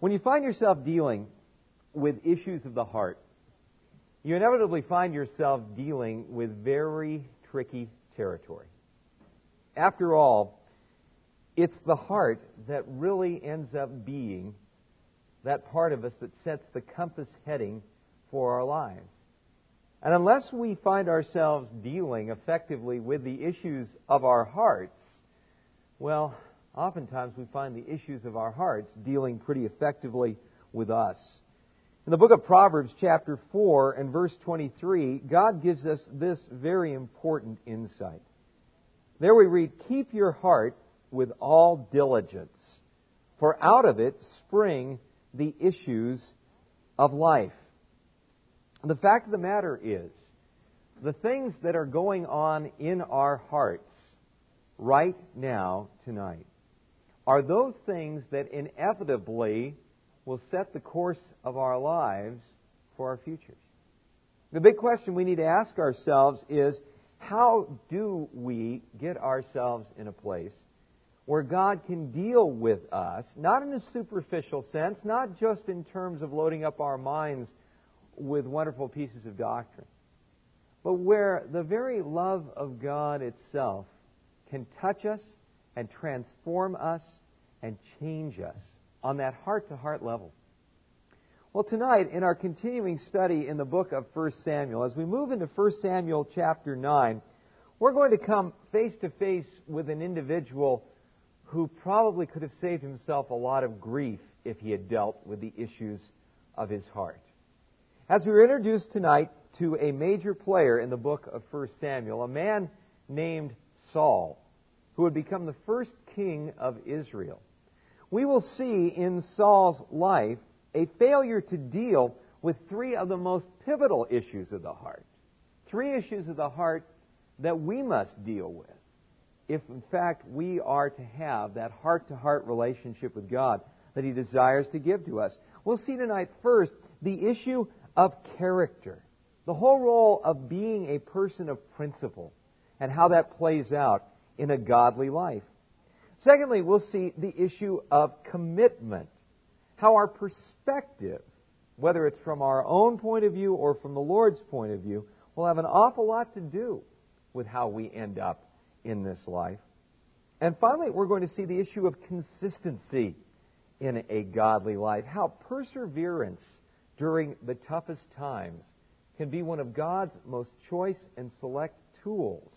When you find yourself dealing with issues of the heart, you inevitably find yourself dealing with very tricky territory. After all, it's the heart that really ends up being that part of us that sets the compass heading for our lives. And unless we find ourselves dealing effectively with the issues of our hearts, well, oftentimes we find the issues of our hearts dealing pretty effectively with us. In the book of Proverbs, chapter 4 and verse 23, God gives us this very important insight. There we read, Keep your heart with all diligence, for out of it spring the issues of life. The fact of the matter is, the things that are going on in our hearts right now, tonight, are those things that inevitably will set the course of our lives for our futures. The big question we need to ask ourselves is how do we get ourselves in a place where God can deal with us, not in a superficial sense, not just in terms of loading up our minds with wonderful pieces of doctrine, but where the very love of God itself can touch us and transform us and change us on that heart to heart level. Well, tonight, in our continuing study in the book of 1 Samuel, as we move into 1 Samuel chapter 9, we're going to come face to face with an individual who probably could have saved himself a lot of grief if he had dealt with the issues of his heart. As we are introduced tonight to a major player in the book of 1 Samuel, a man named Saul, who would become the first king of Israel. We will see in Saul's life a failure to deal with three of the most pivotal issues of the heart. Three issues of the heart that we must deal with if, in fact, we are to have that heart to heart relationship with God that He desires to give to us. We'll see tonight first the issue of character, the whole role of being a person of principle, and how that plays out in a godly life. Secondly, we'll see the issue of commitment, how our perspective, whether it's from our own point of view or from the Lord's point of view, will have an awful lot to do with how we end up in this life. And finally, we're going to see the issue of consistency in a godly life, how perseverance during the toughest times can be one of God's most choice and select tools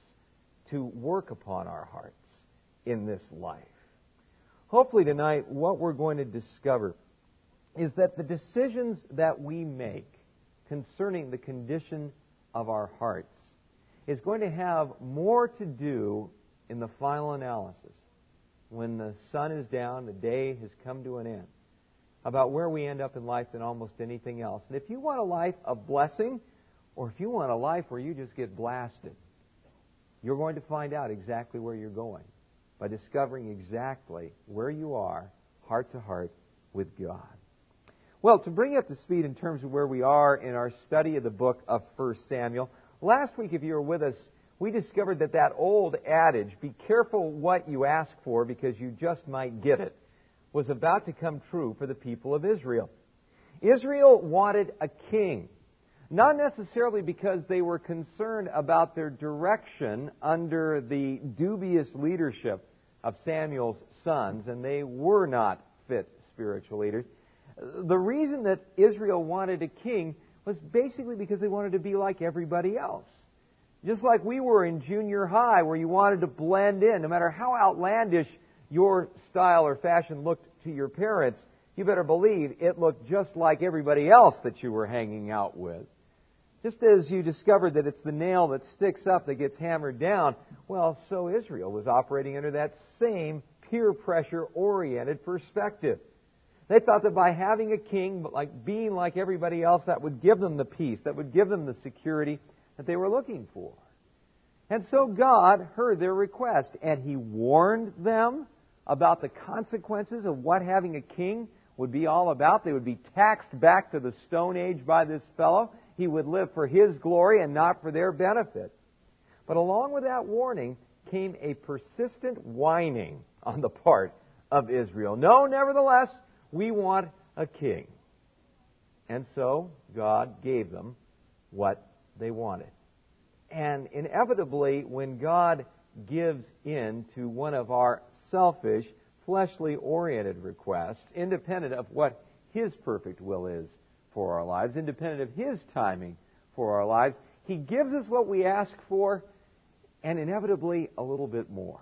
to work upon our hearts in this life. Hopefully, tonight, what we're going to discover is that the decisions that we make concerning the condition of our hearts is going to have more to do in the final analysis when the sun is down, the day has come to an end about where we end up in life than almost anything else. And if you want a life of blessing, or if you want a life where you just get blasted, you're going to find out exactly where you're going by discovering exactly where you are, heart to heart, with God. Well, to bring up to speed in terms of where we are in our study of the book of 1 Samuel, last week, if you were with us, we discovered that that old adage, be careful what you ask for because you just might get it, was about to come true for the people of Israel. Israel wanted a king, not necessarily because they were concerned about their direction under the dubious leadership of Samuel's sons, and they were not fit spiritual leaders. The reason that Israel wanted a king was basically because they wanted to be like everybody else. Just like we were in junior high, where you wanted to blend in, no matter how outlandish your style or fashion looked to your parents, you better believe it looked just like everybody else that you were hanging out with. Just as you discovered that it's the nail that sticks up that gets hammered down, well, so Israel was operating under that same peer pressure oriented perspective. They thought that by having a king, like being like everybody else, that would give them the peace, that would give them the security that they were looking for. And so God heard their request, and He warned them about the consequences of what having a king would be all about. They would be taxed back to the Stone Age by this fellow. He would live for his glory and not for their benefit. But along with that warning came a persistent whining on the part of Israel. No, nevertheless, we want a king. And so God gave them what they wanted. And inevitably, when God gives in to one of our selfish, fleshly oriented requests, independent of what His perfect will is for our lives, independent of His timing for our lives, He gives us what we ask for, and inevitably a little bit more.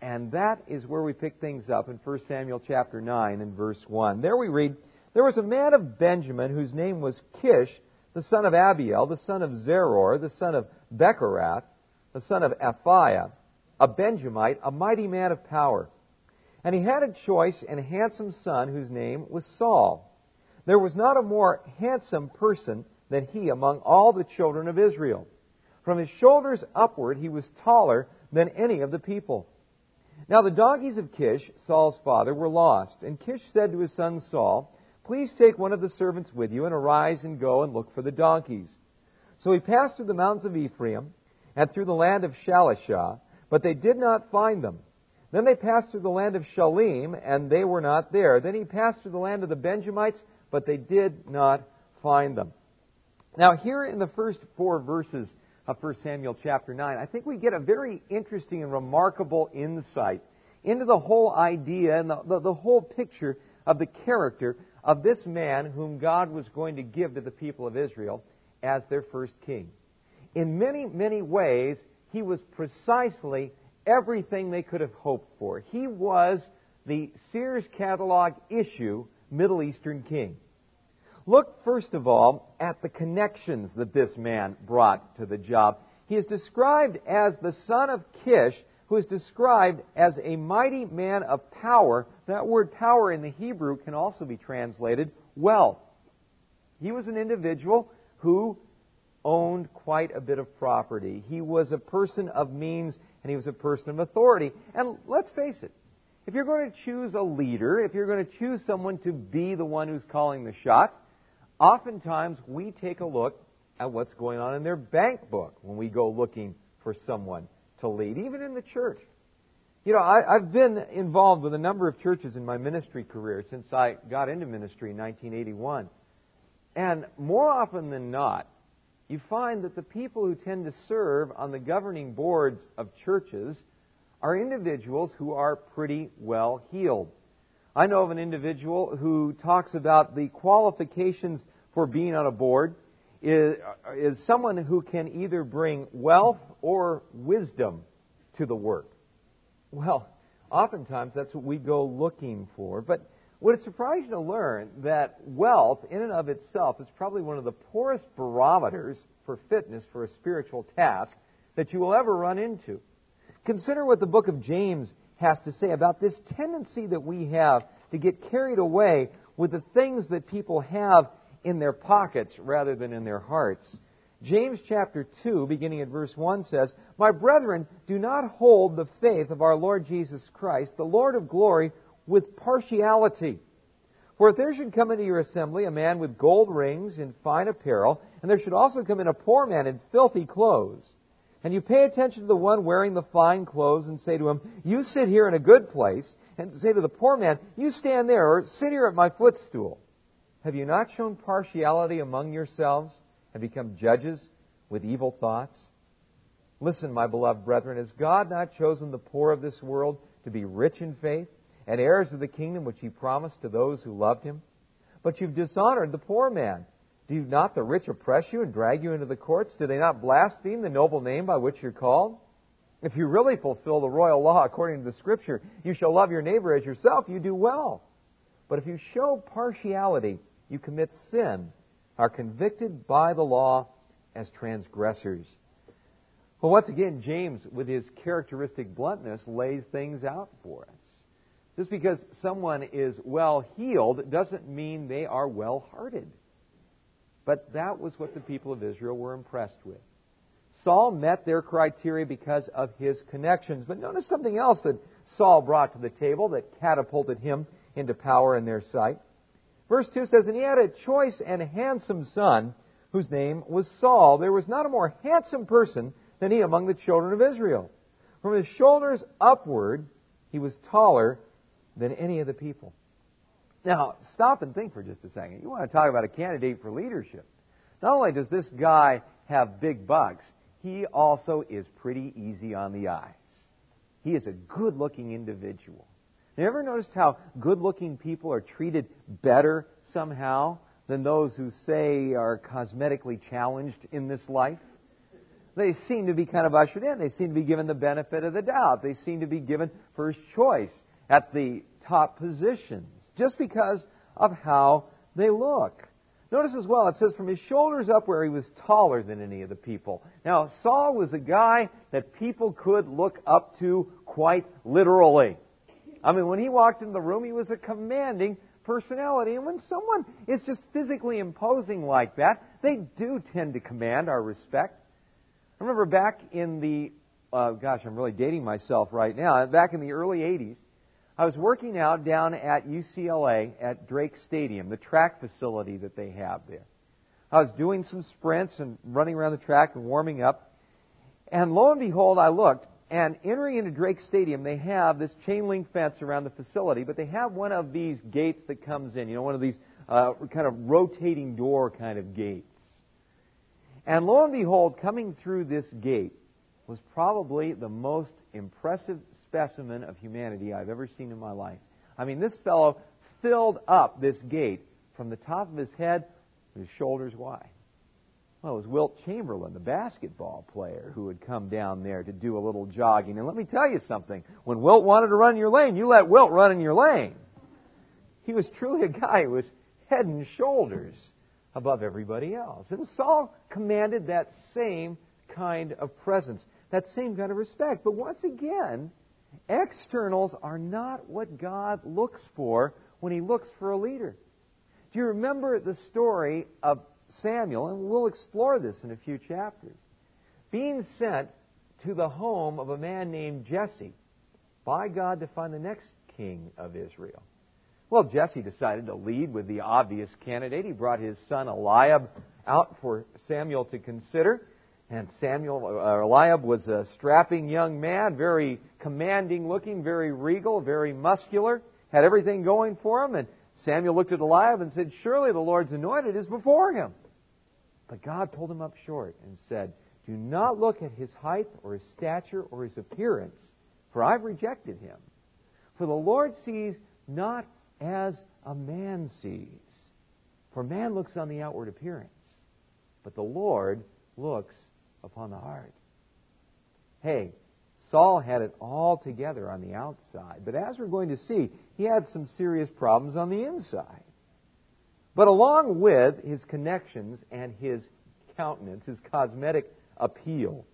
And that is where we pick things up in 1 Samuel chapter 9 and verse 1. There we read, There was a man of Benjamin whose name was Kish, the son of Abiel, the son of Zeror, the son of Bechorath, the son of Aphiah, a Benjamite, a mighty man of power. And he had a choice and handsome son whose name was Saul. There was not a more handsome person than he among all the children of Israel. From his shoulders upward he was taller than any of the people. Now the donkeys of Kish, Saul's father, were lost. And Kish said to his son Saul, Please take one of the servants with you, and arise and go and look for the donkeys. So he passed through the mountains of Ephraim, and through the land of Shalishah, but they did not find them. Then they passed through the land of Shalim, and they were not there. Then he passed through the land of the Benjamites, but they did not find them. Now, here in the first four verses of 1 Samuel chapter 9, I think we get a very interesting and remarkable insight into the whole idea and the, the, the, whole picture of the character of this man whom God was going to give to the people of Israel as their first king. In many, many ways, he was precisely everything they could have hoped for. He was the Sears catalog issue Middle Eastern king. Look, first of all, at the connections that this man brought to the job. He is described as the son of Kish, who is described as a mighty man of power. That word power in the Hebrew can also be translated wealth. He was an individual who owned quite a bit of property. He was a person of means and he was a person of authority. And let's face it, if you're going to choose a leader, if you're going to choose someone to be the one who's calling the shots, Oftentimes, we take a look at what's going on in their bank book when we go looking for someone to lead, even in the church. You know, I, have been involved with a number of churches in my ministry career since I got into ministry in 1981. And more often than not, you find that the people who tend to serve on the governing boards of churches are individuals who are pretty well heeled. I know of an individual who talks about the qualifications for being on a board is, is someone who can either bring wealth or wisdom to the work. Well, oftentimes that's what we go looking for. But would it surprise you to learn that wealth, in and of itself, is probably one of the poorest barometers for fitness for a spiritual task that you will ever run into? Consider what the book of James has to say about this tendency that we have to get carried away with the things that people have in their pockets rather than in their hearts. James chapter 2, beginning at verse 1 says, My brethren, do not hold the faith of our Lord Jesus Christ, the Lord of glory, with partiality. For if there should come into your assembly a man with gold rings and fine apparel, and there should also come in a poor man in filthy clothes, and you pay attention to the one wearing the fine clothes and say to him, You sit here in a good place, and say to the poor man, You stand there, or sit here at my footstool. Have you not shown partiality among yourselves and become judges with evil thoughts? Listen, my beloved brethren, has God not chosen the poor of this world to be rich in faith and heirs of the kingdom which he promised to those who loved him? But you've dishonored the poor man. Do not the rich oppress you and drag you into the courts? Do they not blaspheme the noble name by which you're called? If you really fulfill the royal law according to the Scripture, you shall love your neighbor as yourself, you do well. But if you show partiality, you commit sin, are convicted by the law as transgressors. Well, once again, James, with his characteristic bluntness, lays things out for us. Just because someone is well heeled doesn't mean they are well hearted. But that was what the people of Israel were impressed with. Saul met their criteria because of his connections. But notice something else that Saul brought to the table that catapulted him into power in their sight. Verse 2 says, And he had a choice and handsome son, whose name was Saul. There was not a more handsome person than he among the children of Israel. From his shoulders upward, he was taller than any of the people. Now, stop and think for just a second. You want to talk about a candidate for leadership. Not only does this guy have big bucks, he also is pretty easy on the eyes. He is a good looking individual. You ever noticed how good looking people are treated better somehow than those who say are cosmetically challenged in this life? They seem to be kind of ushered in. They seem to be given the benefit of the doubt. They seem to be given first choice at the top positions just because of how they look. Notice as well, it says from his shoulders up where he was taller than any of the people. Now, Saul was a guy that people could look up to quite literally. I mean, when he walked in the room, he was a commanding personality. And when someone is just physically imposing like that, they do tend to command our respect. I remember back in the, uh, gosh, I'm really dating myself right now, back in the early 80s, I was working out down at UCLA at Drake Stadium, the track facility that they have there. I was doing some sprints and running around the track and warming up. And lo and behold, I looked, and entering into Drake Stadium, they have this chain link fence around the facility, but they have one of these gates that comes in, you know, one of these uh, kind of rotating door kind of gates. And lo and behold, coming through this gate was probably the most impressive specimen of humanity I've ever seen in my life. I mean, this fellow filled up this gate from the top of his head to his shoulders wide. Well, it was Wilt Chamberlain, the basketball player, who had come down there to do a little jogging. And let me tell you something. When Wilt wanted to run your lane, you let Wilt run in your lane. He was truly a guy who was head and shoulders above everybody else. And Saul commanded that same kind of presence, that same kind of respect. But once again, externals are not what God looks for when He looks for a leader. Do you remember the story of Samuel, and we'll explore this in a few chapters, being sent to the home of a man named Jesse by God to find the next king of Israel. Well, Jesse decided to lead with the obvious candidate. He brought his son Eliab out for Samuel to consider. And Samuel, uh, Eliab was a strapping young man, very commanding looking, very regal, very muscular, had everything going for him. And Samuel looked at Eliab and said, Surely the Lord's anointed is before him. But God pulled him up short and said, Do not look at his height or his stature or his appearance, for I've rejected him. For the Lord sees not as a man sees. For man looks on the outward appearance, but the Lord looks upon the heart. Hey, Saul had it all together on the outside, but as we're going to see, he had some serious problems on the inside. But along with his connections and his countenance, his cosmetic appeal,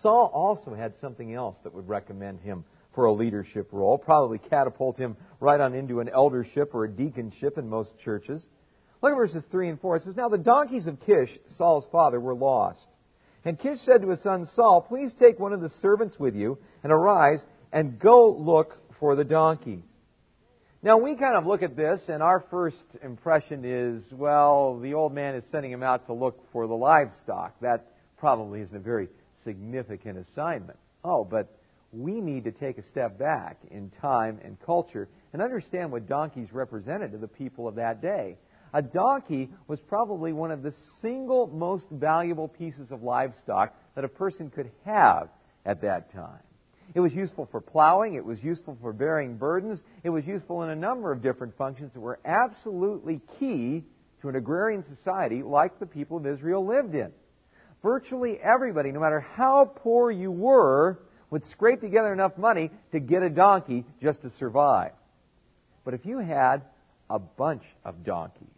Saul also had something else that would recommend him for a leadership role, probably catapult him right on into an eldership or a deaconship in most churches. Look at verses 3 and 4. It says, Now the donkeys of Kish, Saul's father, were lost. And Kish said to his son Saul, Please take one of the servants with you and arise and go look for the donkey. Now, we kind of look at this, and our first impression is, well, the old man is sending him out to look for the livestock. That probably isn't a very significant assignment. Oh, but we need to take a step back in time and culture and understand what donkeys represented to the people of that day. A donkey was probably one of the single most valuable pieces of livestock that a person could have at that time. It was useful for plowing. It was useful for bearing burdens. It was useful in a number of different functions that were absolutely key to an agrarian society like the people of Israel lived in. Virtually everybody, no matter how poor you were, would scrape together enough money to get a donkey just to survive. But if you had a bunch of donkeys,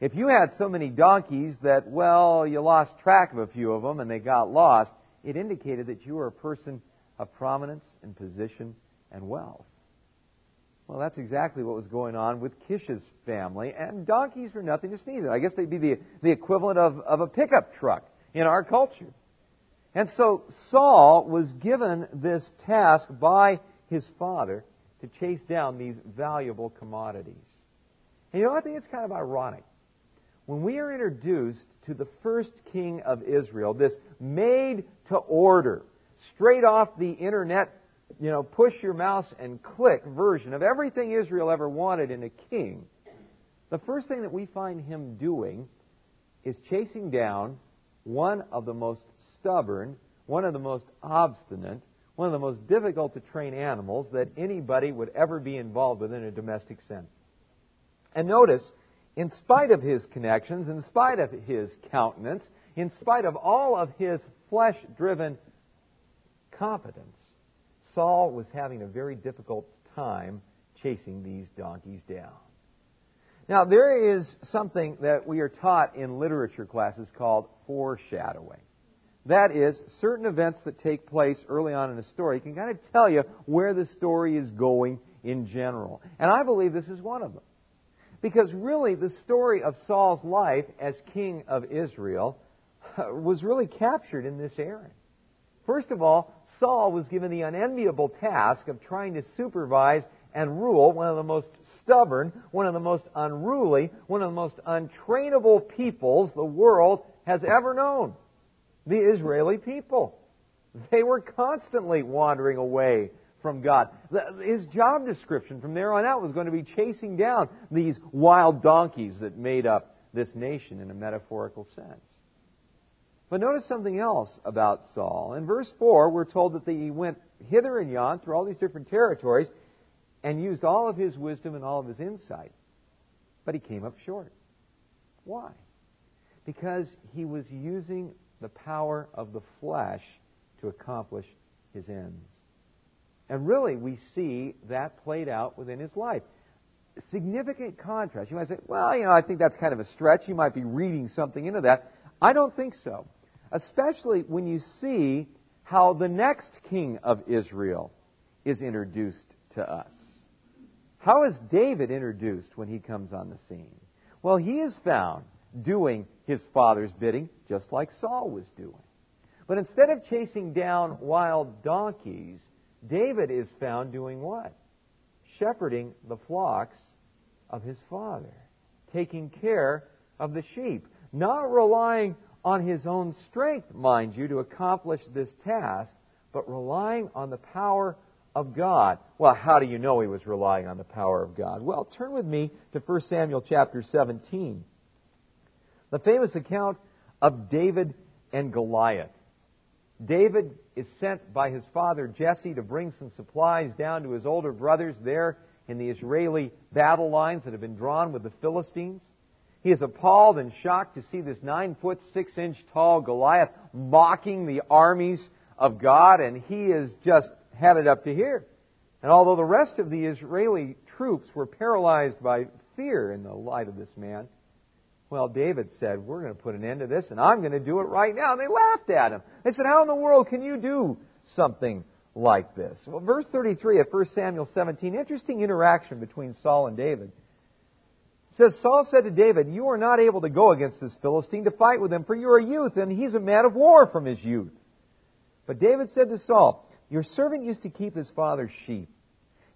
if you had so many donkeys that, well, you lost track of a few of them and they got lost, it indicated that you were a person of prominence and position and wealth. Well, that's exactly what was going on with Kish's family, and donkeys were nothing to sneeze at. I guess they'd be the, the equivalent of, of a pickup truck in our culture. And so Saul was given this task by his father to chase down these valuable commodities. And you know, I think it's kind of ironic. When we are introduced to the first king of Israel, this made to order, straight off the internet you know, push your mouse and click version of everything Israel ever wanted in a king, the first thing that we find him doing is chasing down one of the most stubborn, one of the most obstinate, one of the most difficult to train animals that anybody would ever be involved with in a domestic sense. And notice, in spite of his connections, in spite of his countenance, in spite of all of his flesh driven competence, Saul was having a very difficult time chasing these donkeys down. Now, there is something that we are taught in literature classes called foreshadowing. That is, certain events that take place early on in a story can kind of tell you where the story is going in general. And I believe this is one of them. Because really, the story of Saul's life as king of Israel was really captured in this area. First of all, Saul was given the unenviable task of trying to supervise and rule one of the most stubborn, one of the most unruly, one of the most untrainable peoples the world has ever known the Israeli people. They were constantly wandering away from God. His job description from there on out was going to be chasing down these wild donkeys that made up this nation in a metaphorical sense. But notice something else about Saul. In verse 4, we're told that he went hither and yon through all these different territories and used all of his wisdom and all of his insight. But he came up short. Why? Because he was using the power of the flesh to accomplish his ends. And really, we see that played out within his life. Significant contrast. You might say, well, you know, I think that's kind of a stretch. You might be reading something into that. I don't think so especially when you see how the next king of Israel is introduced to us. How is David introduced when he comes on the scene? Well, he is found doing his father's bidding, just like Saul was doing. But instead of chasing down wild donkeys, David is found doing what? Shepherding the flocks of his father, taking care of the sheep, not relying on his own strength, mind you, to accomplish this task, but relying on the power of God. Well, how do you know he was relying on the power of God? Well, turn with me to 1 Samuel chapter 17. The famous account of David and Goliath. David is sent by his father Jesse to bring some supplies down to his older brothers there in the Israeli battle lines that have been drawn with the Philistines. He is appalled and shocked to see this nine foot six inch tall Goliath mocking the armies of God, and he is just had it up to here. And although the rest of the Israeli troops were paralyzed by fear in the light of this man, well, David said, We're going to put an end to this, and I'm going to do it right now. And they laughed at him. They said, How in the world can you do something like this? Well, verse 33 of 1 Samuel 17, interesting interaction between Saul and David It says Saul said to David, You are not able to go against this Philistine to fight with him, for you are a youth, and he's a man of war from his youth. But David said to Saul, Your servant used to keep his father's sheep.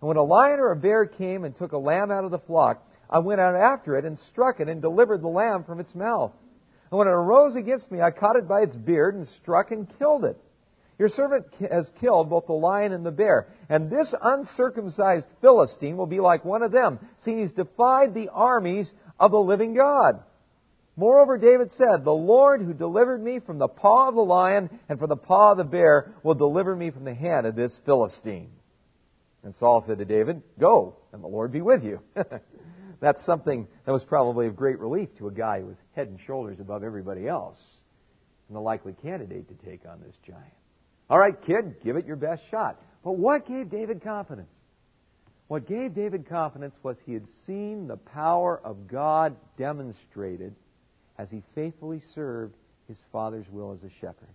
And when a lion or a bear came and took a lamb out of the flock, I went out after it and struck it and delivered the lamb from its mouth. And when it arose against me, I caught it by its beard and struck and killed it. Your servant has killed both the lion and the bear. And this uncircumcised Philistine will be like one of them, seeing he's defied the armies of the living God. Moreover, David said, The Lord who delivered me from the paw of the lion and from the paw of the bear will deliver me from the hand of this Philistine. And Saul said to David, Go, and the Lord be with you. That's something that was probably of great relief to a guy who was head and shoulders above everybody else and the likely candidate to take on this giant. All right, kid, give it your best shot. But what gave David confidence? What gave David confidence was he had seen the power of God demonstrated as he faithfully served his father's will as a shepherd.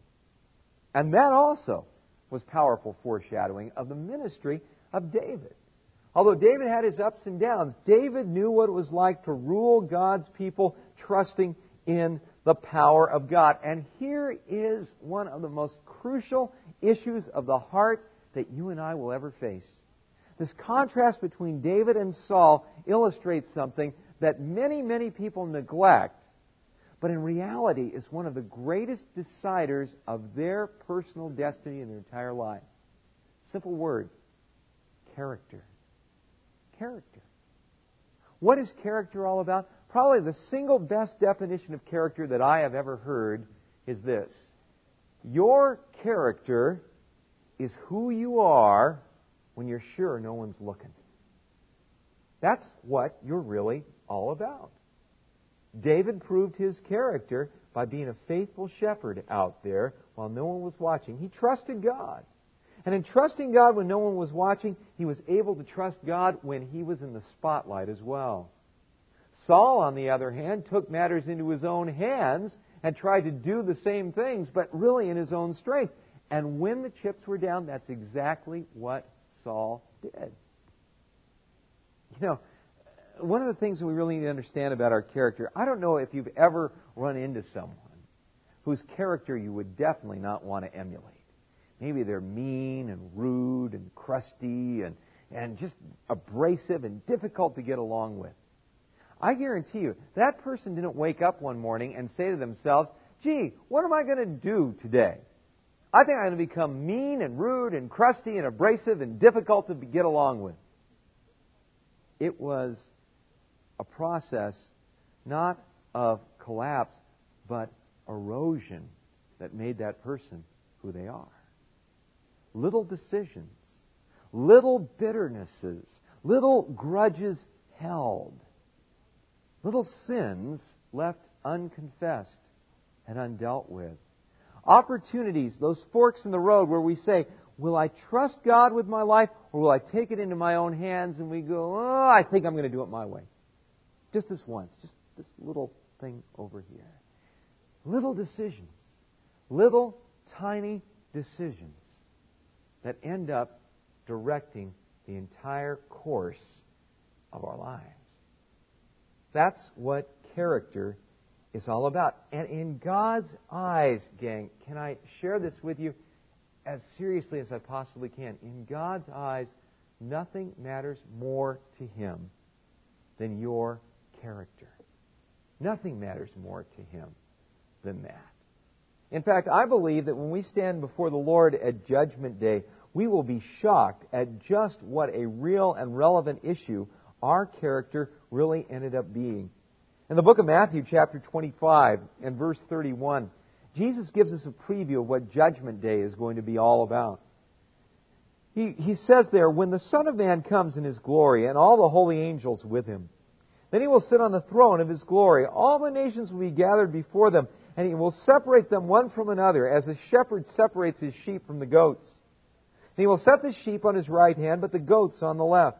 And that also was powerful foreshadowing of the ministry of David. Although David had his ups and downs, David knew what it was like to rule God's people trusting in the power of God. And here is one of the most crucial issues of the heart that you and I will ever face. This contrast between David and Saul illustrates something that many, many people neglect, but in reality is one of the greatest deciders of their personal destiny in their entire life. Simple word character. Character. What is character all about? Probably the single best definition of character that I have ever heard is this Your character is who you are when you're sure no one's looking. That's what you're really all about. David proved his character by being a faithful shepherd out there while no one was watching. He trusted God. And in trusting God when no one was watching, he was able to trust God when he was in the spotlight as well. Saul, on the other hand, took matters into his own hands and tried to do the same things, but really in his own strength. And when the chips were down, that's exactly what Saul did. You know, one of the things that we really need to understand about our character, I don't know if you've ever run into someone whose character you would definitely not want to emulate. Maybe they're mean and rude and crusty and, and just abrasive and difficult to get along with. I guarantee you, that person didn't wake up one morning and say to themselves, gee, what am I going to do today? I think I'm going to become mean and rude and crusty and abrasive and difficult to get along with. It was a process not of collapse, but erosion that made that person who they are. Little decisions, little bitternesses, little grudges held, little sins left unconfessed and undealt with. Opportunities, those forks in the road where we say, Will I trust God with my life or will I take it into my own hands and we go, Oh, I think I'm going to do it my way? Just this once, just this little thing over here. Little decisions, little tiny decisions that end up directing the entire course of our lives. That's what character is all about. And in God's eyes, gang, can I share this with you as seriously as I possibly can? In God's eyes, nothing matters more to Him than your character. Nothing matters more to Him than that. In fact, I believe that when we stand before the Lord at Judgment Day, we will be shocked at just what a real and relevant issue our character really ended up being. In the book of Matthew, chapter 25, and verse 31, Jesus gives us a preview of what Judgment Day is going to be all about. He, he says there, When the Son of Man comes in his glory, and all the holy angels with him, then he will sit on the throne of his glory. All the nations will be gathered before them, and he will separate them one from another, as a shepherd separates his sheep from the goats. And he will set the sheep on his right hand, but the goats on the left.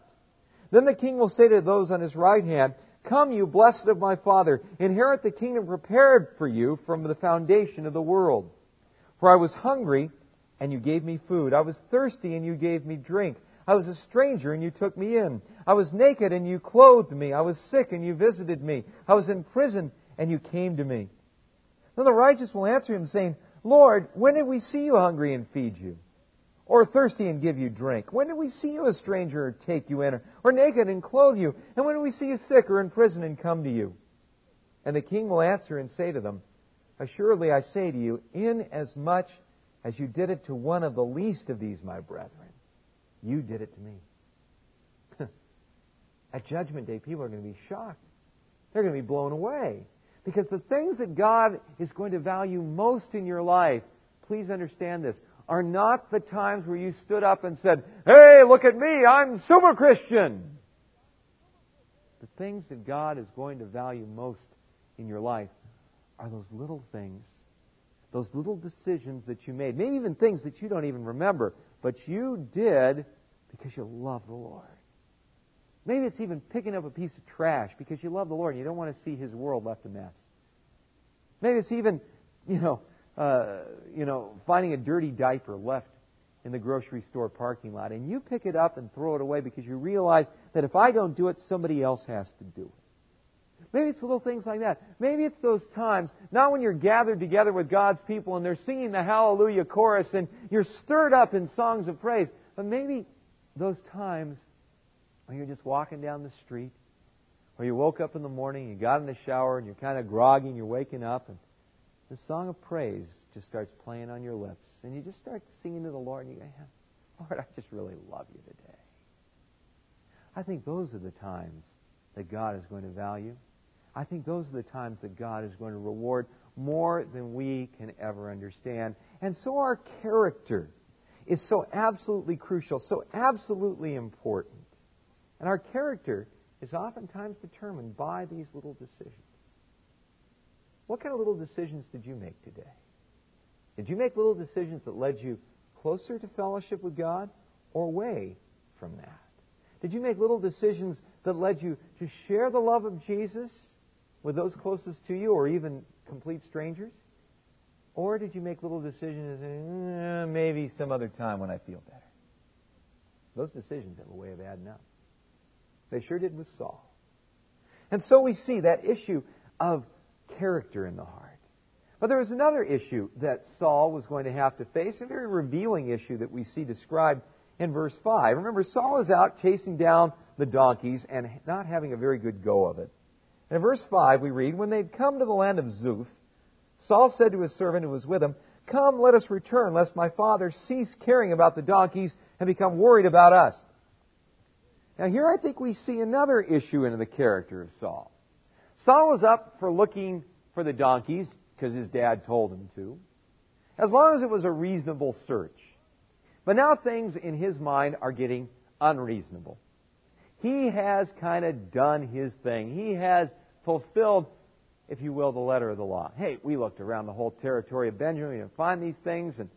Then the king will say to those on his right hand, Come, you blessed of my Father, inherit the kingdom prepared for you from the foundation of the world. For I was hungry, and you gave me food. I was thirsty, and you gave me drink. I was a stranger, and you took me in. I was naked, and you clothed me. I was sick, and you visited me. I was in prison, and you came to me. Then the righteous will answer him, saying, Lord, when did we see you hungry and feed you? or thirsty and give you drink? When did we see you a stranger and take you in, or naked and clothe you? And when did we see you sick or in prison and come to you? And the king will answer and say to them, Assuredly I say to you, inasmuch as you did it to one of the least of these my brethren, you did it to me. At Judgment Day, people are going to be shocked. They're going to be blown away. Because the things that God is going to value most in your life, please understand this, are not the times where you stood up and said, Hey, look at me, I'm super Christian. The things that God is going to value most in your life are those little things, those little decisions that you made, maybe even things that you don't even remember, but you did because you love the Lord. Maybe it's even picking up a piece of trash because you love the Lord and you don't want to see His world left a mess. Maybe it's even, you know, uh, you know, finding a dirty diaper left in the grocery store parking lot, and you pick it up and throw it away because you realize that if I don't do it, somebody else has to do it. Maybe it's little things like that. Maybe it's those times, not when you're gathered together with God's people and they're singing the Hallelujah chorus and you're stirred up in songs of praise, but maybe those times when you're just walking down the street, or you woke up in the morning, you got in the shower, and you're kind of groggy, and you're waking up, and the song of praise just starts playing on your lips, and you just start singing to the Lord, and you go, Lord, I just really love you today. I think those are the times that God is going to value. I think those are the times that God is going to reward more than we can ever understand. And so our character is so absolutely crucial, so absolutely important. And our character is oftentimes determined by these little decisions. What kind of little decisions did you make today? Did you make little decisions that led you closer to fellowship with God or away from that? Did you make little decisions that led you to share the love of Jesus with those closest to you or even complete strangers? Or did you make little decisions eh, maybe some other time when I feel better? Those decisions have a way of adding up. They sure did with Saul. And so we see that issue of character in the heart. But there was another issue that Saul was going to have to face, a very revealing issue that we see described in verse 5. Remember, Saul is out chasing down the donkeys and not having a very good go of it. And in verse 5, we read, When they'd come to the land of Zuph, Saul said to his servant who was with him, Come, let us return, lest my father cease caring about the donkeys and become worried about us. Now, here I think we see another issue in the character of Saul. Saul was up for looking for the donkeys because his dad told him to, as long as it was a reasonable search. But now things in his mind are getting unreasonable. He has kind of done his thing. He has fulfilled, if you will, the letter of the law. Hey, we looked around the whole territory of Benjamin. Didn't find these things, and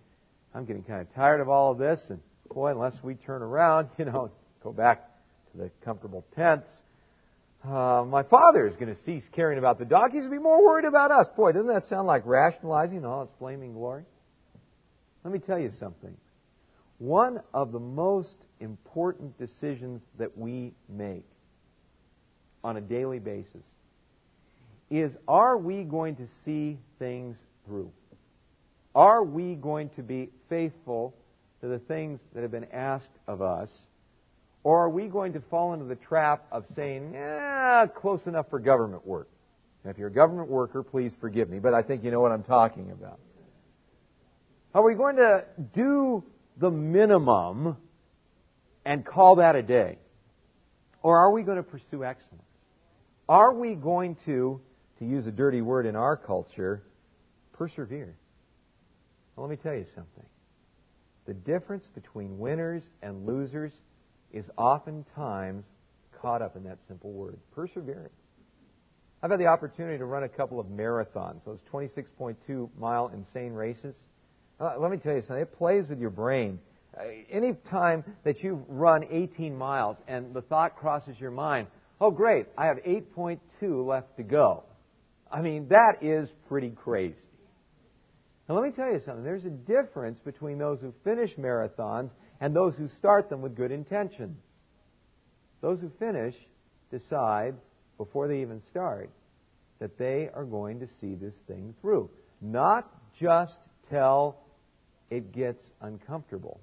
I'm getting kind of tired of all of this. And boy, unless we turn around, you know, go back to the comfortable tents, uh, my father is going to cease caring about the donkeys and be more worried about us. Boy, doesn't that sound like rationalizing all its flaming glory? Let me tell you something. One of the most important decisions that we make on a daily basis is are we going to see things through? Are we going to be faithful to the things that have been asked of us? Or are we going to fall into the trap of saying, eh, close enough for government work? If you're a government worker, please forgive me, but I think you know what I'm talking about. Are we going to do the minimum and call that a day? Or are we going to pursue excellence? Are we going to, to use a dirty word in our culture, persevere? Well, let me tell you something. The difference between winners and losers is oftentimes caught up in that simple word perseverance. I've had the opportunity to run a couple of marathons, those 26.2 mile insane races. Uh, let me tell you something, it plays with your brain. Uh, any time that you run 18 miles and the thought crosses your mind, oh, great, I have 8.2 left to go. I mean, that is pretty crazy. Now, let me tell you something. There's a difference between those who finish marathons and those who start them with good intentions. Those who finish decide, before they even start, that they are going to see this thing through. Not just till it gets uncomfortable,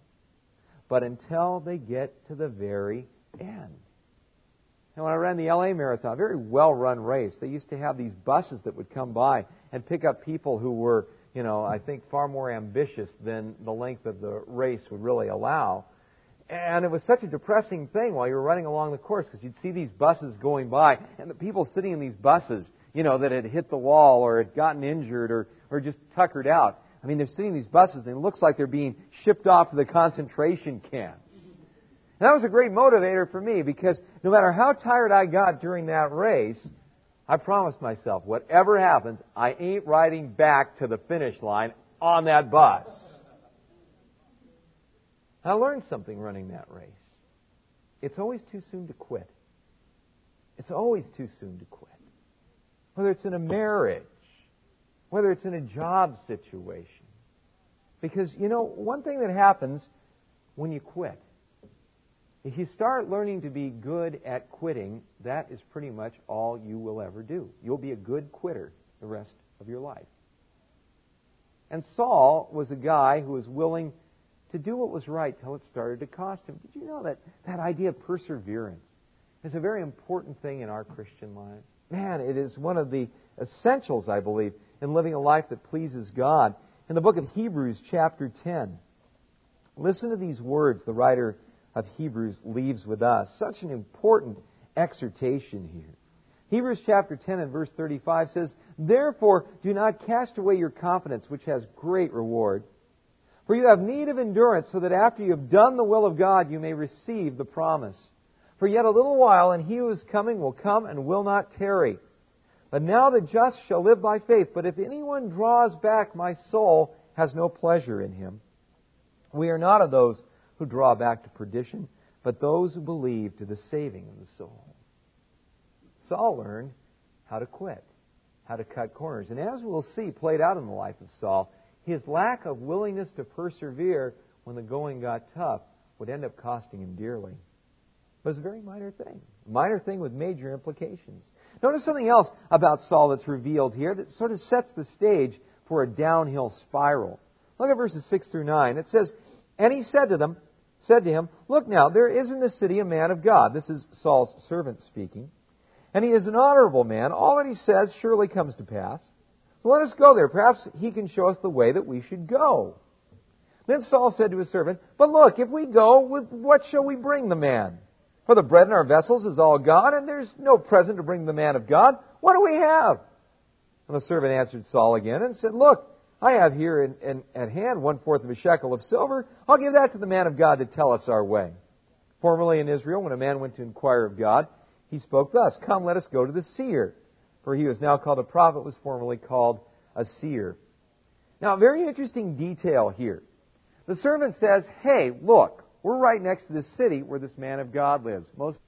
but until they get to the very end. And when I ran the LA Marathon, very well run race, they used to have these buses that would come by and pick up people who were, you know, I think far more ambitious than the length of the race would really allow. And it was such a depressing thing while you were running along the course because you'd see these buses going by and the people sitting in these buses, you know, that had hit the wall or had gotten injured or, or just tuckered out. I mean, they're sitting in these buses and it looks like they're being shipped off to the concentration camps. And that was a great motivator for me because no matter how tired I got during that race, I promised myself, whatever happens, I ain't riding back to the finish line on that bus. I learned something running that race. It's always too soon to quit. It's always too soon to quit. Whether it's in a marriage, whether it's in a job situation. Because, you know, one thing that happens when you quit, if you start learning to be good at quitting, that is pretty much all you will ever do. You'll be a good quitter the rest of your life. And Saul was a guy who was willing to do what was right till it started to cost him. Did you know that that idea of perseverance is a very important thing in our Christian lives? Man, it is one of the essentials, I believe, in living a life that pleases God. In the book of Hebrews, chapter 10, listen to these words the writer of Hebrews leaves with us. Such an important exhortation here. Hebrews chapter 10 and verse 35 says, Therefore, do not cast away your confidence, which has great reward. For you have need of endurance, so that after you have done the will of God, you may receive the promise. For yet a little while, and he who is coming will come and will not tarry. But now the just shall live by faith. But if anyone draws back, my soul has no pleasure in him. We are not of those who draw back to perdition, but those who believe to the saving of the soul. Saul learned how to quit, how to cut corners. And as we'll see played out in the life of Saul, his lack of willingness to persevere when the going got tough would end up costing him dearly. But it's a very minor thing. A minor thing with major implications. Notice something else about Saul that's revealed here that sort of sets the stage for a downhill spiral. Look at verses 6 through 9. It says, And he said to them, said to him, Look now, there is in this city a man of God. This is Saul's servant speaking. And he is an honorable man. All that he says surely comes to pass. So let us go there. Perhaps he can show us the way that we should go. Then Saul said to his servant, But look, if we go, with what shall we bring the man? For the bread in our vessels is all gone, and there's no present to bring the man of God. What do we have? And the servant answered Saul again and said, Look, I have here in, in, at hand one fourth of a shekel of silver. I'll give that to the man of God to tell us our way. Formerly in Israel, when a man went to inquire of God, he spoke thus Come, let us go to the seer. For he is now called a prophet was formerly called a seer. Now, a very interesting detail here. The servant says, Hey, look, we're right next to this city where this man of God lives. Most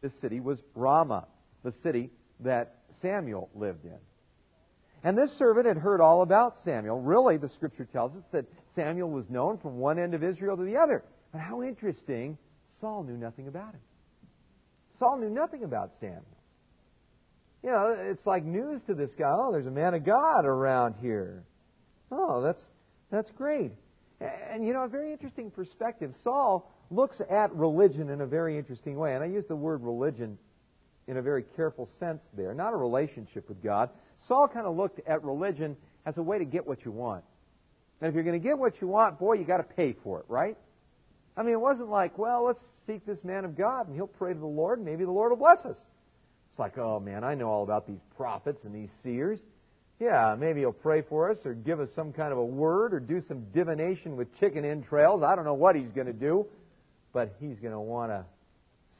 this city was Ramah, the city that Samuel lived in. And this servant had heard all about Samuel. Really, the scripture tells us that Samuel was known from one end of Israel to the other. But how interesting, Saul knew nothing about him. Saul knew nothing about Samuel. You know, it's like news to this guy. Oh, there's a man of God around here. Oh, that's that's great. And you know, a very interesting perspective. Saul looks at religion in a very interesting way. And I use the word religion in a very careful sense there, not a relationship with God. Saul kind of looked at religion as a way to get what you want. And if you're going to get what you want, boy, you got to pay for it, right? I mean, it wasn't like, well, let's seek this man of God and he'll pray to the Lord and maybe the Lord will bless us. It's like, oh man, I know all about these prophets and these seers. Yeah, maybe he'll pray for us or give us some kind of a word or do some divination with chicken entrails. I don't know what he's going to do, but he's going to want to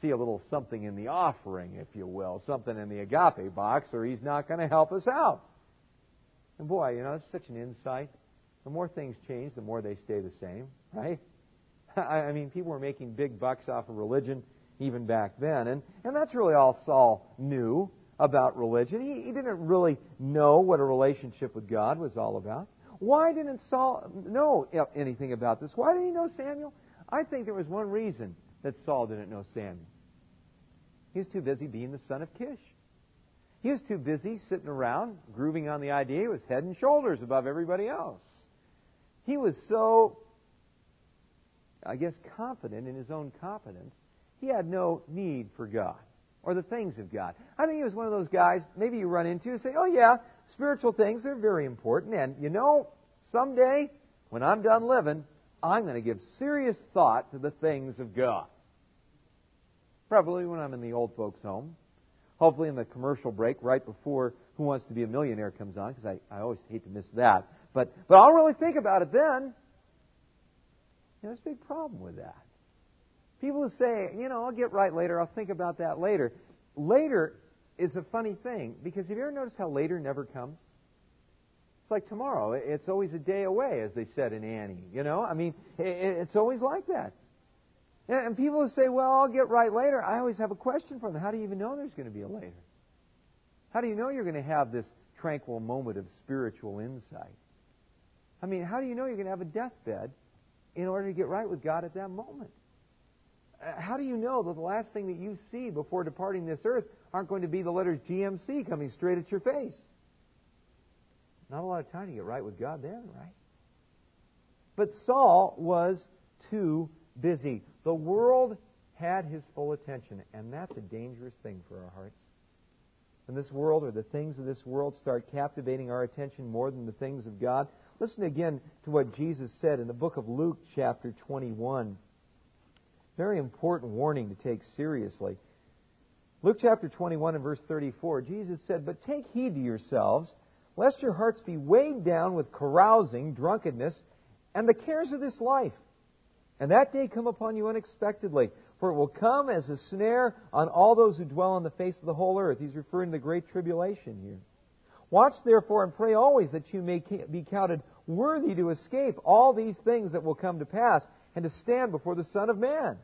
see a little something in the offering, if you will, something in the agape box, or he's not going to help us out. And boy, you know, it's such an insight. The more things change, the more they stay the same, right? I mean, people were making big bucks off of religion even back then. And, and that's really all Saul knew about religion. He, he didn't really know what a relationship with God was all about. Why didn't Saul know anything about this? Why didn't he know Samuel? I think there was one reason that Saul didn't know Samuel. He was too busy being the son of Kish. He was too busy sitting around, grooving on the idea he was head and shoulders above everybody else. He was so, I guess, confident in his own competence he had no need for God or the things of God. I think he was one of those guys maybe you run into and say, oh, yeah, spiritual things, they're very important. And, you know, someday, when I'm done living, I'm going to give serious thought to the things of God. Probably when I'm in the old folks' home. Hopefully in the commercial break right before Who Wants to Be a Millionaire comes on, because I, I always hate to miss that. But, but I'll really think about it then. You know, there's a big problem with that. People who say, you know, I'll get right later, I'll think about that later. Later is a funny thing because have you ever noticed how later never comes? It's like tomorrow. It's always a day away, as they said in Annie. You know, I mean, it's always like that. And people say, well, I'll get right later, I always have a question for them. How do you even know there's going to be a later? How do you know you're going to have this tranquil moment of spiritual insight? I mean, how do you know you're going to have a deathbed in order to get right with God at that moment? Uh, how do you know that the last thing that you see before departing this earth aren't going to be the letters GMC coming straight at your face? Not a lot of time to get right with God then, right? But Saul was too busy. The world had his full attention, and that's a dangerous thing for our hearts. When this world or the things of this world start captivating our attention more than the things of God, listen again to what Jesus said in the book of Luke, chapter 21 Very important warning to take seriously. Luke chapter 21 and verse 34, Jesus said, But take heed to yourselves, lest your hearts be weighed down with carousing, drunkenness, and the cares of this life. And that day come upon you unexpectedly, for it will come as a snare on all those who dwell on the face of the whole earth. He's referring to the great tribulation here. Watch therefore and pray always that you may be counted worthy to escape all these things that will come to pass and to stand before the Son of Man.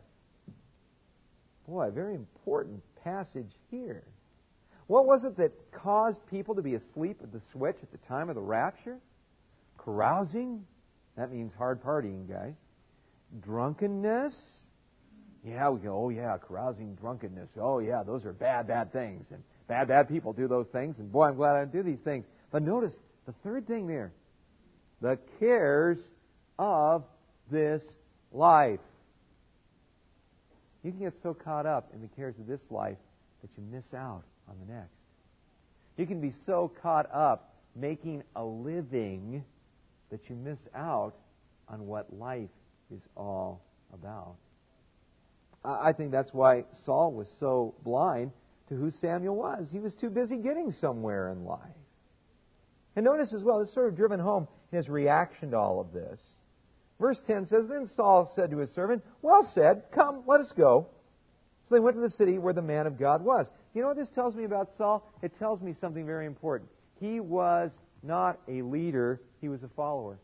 Boy, a very important passage here. What was it that caused people to be asleep at the switch at the time of the rapture? Carousing? That means hard partying, guys. Drunkenness? Yeah, we go, oh yeah, carousing, drunkenness. Oh yeah, those are bad, bad things. And bad, bad people do those things. And boy, I'm glad I don't do these things. But notice the third thing there the cares of this life. You can get so caught up in the cares of this life that you miss out on the next. You can be so caught up making a living that you miss out on what life is all about. I think that's why Saul was so blind to who Samuel was. He was too busy getting somewhere in life. And notice as well, it's sort of driven home in his reaction to all of this. Verse 10 says, Then Saul said to his servant, Well said, come, let us go. So they went to the city where the man of God was. You know what this tells me about Saul? It tells me something very important. He was not a leader, he was a follower.